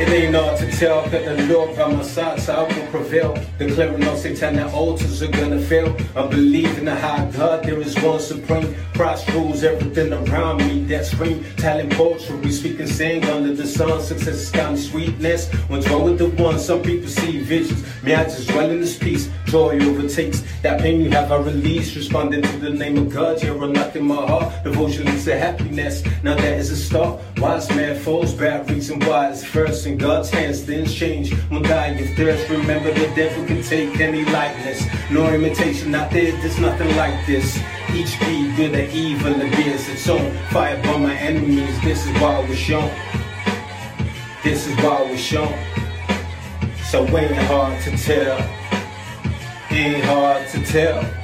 It ain't hard to tell that the Lord by my side, so I will prevail. Declaring no satanic altars are gonna fail. I believe in the high God, there is one supreme. Christ rules everything around me. That's scream, talent, poetry, and sing under the sun. Success is kind of sweetness. When dwell with the one, some people see visions. Me, I just dwell in this peace. Joy overtakes that pain you have. I release, responding to the name of God. You're nothing my heart. Devotion leads to happiness. Now that is a start. Wise man falls, bad reason why it's first in God's hands. Things change. When die of thirst, remember the devil can take any likeness. No imitation out there, there's nothing like this. Each be good or evil, it bears its own. Fire by my enemies, this is why I was shown. This is why I was shown. So ain't hard to tell. Ain't hard to tell.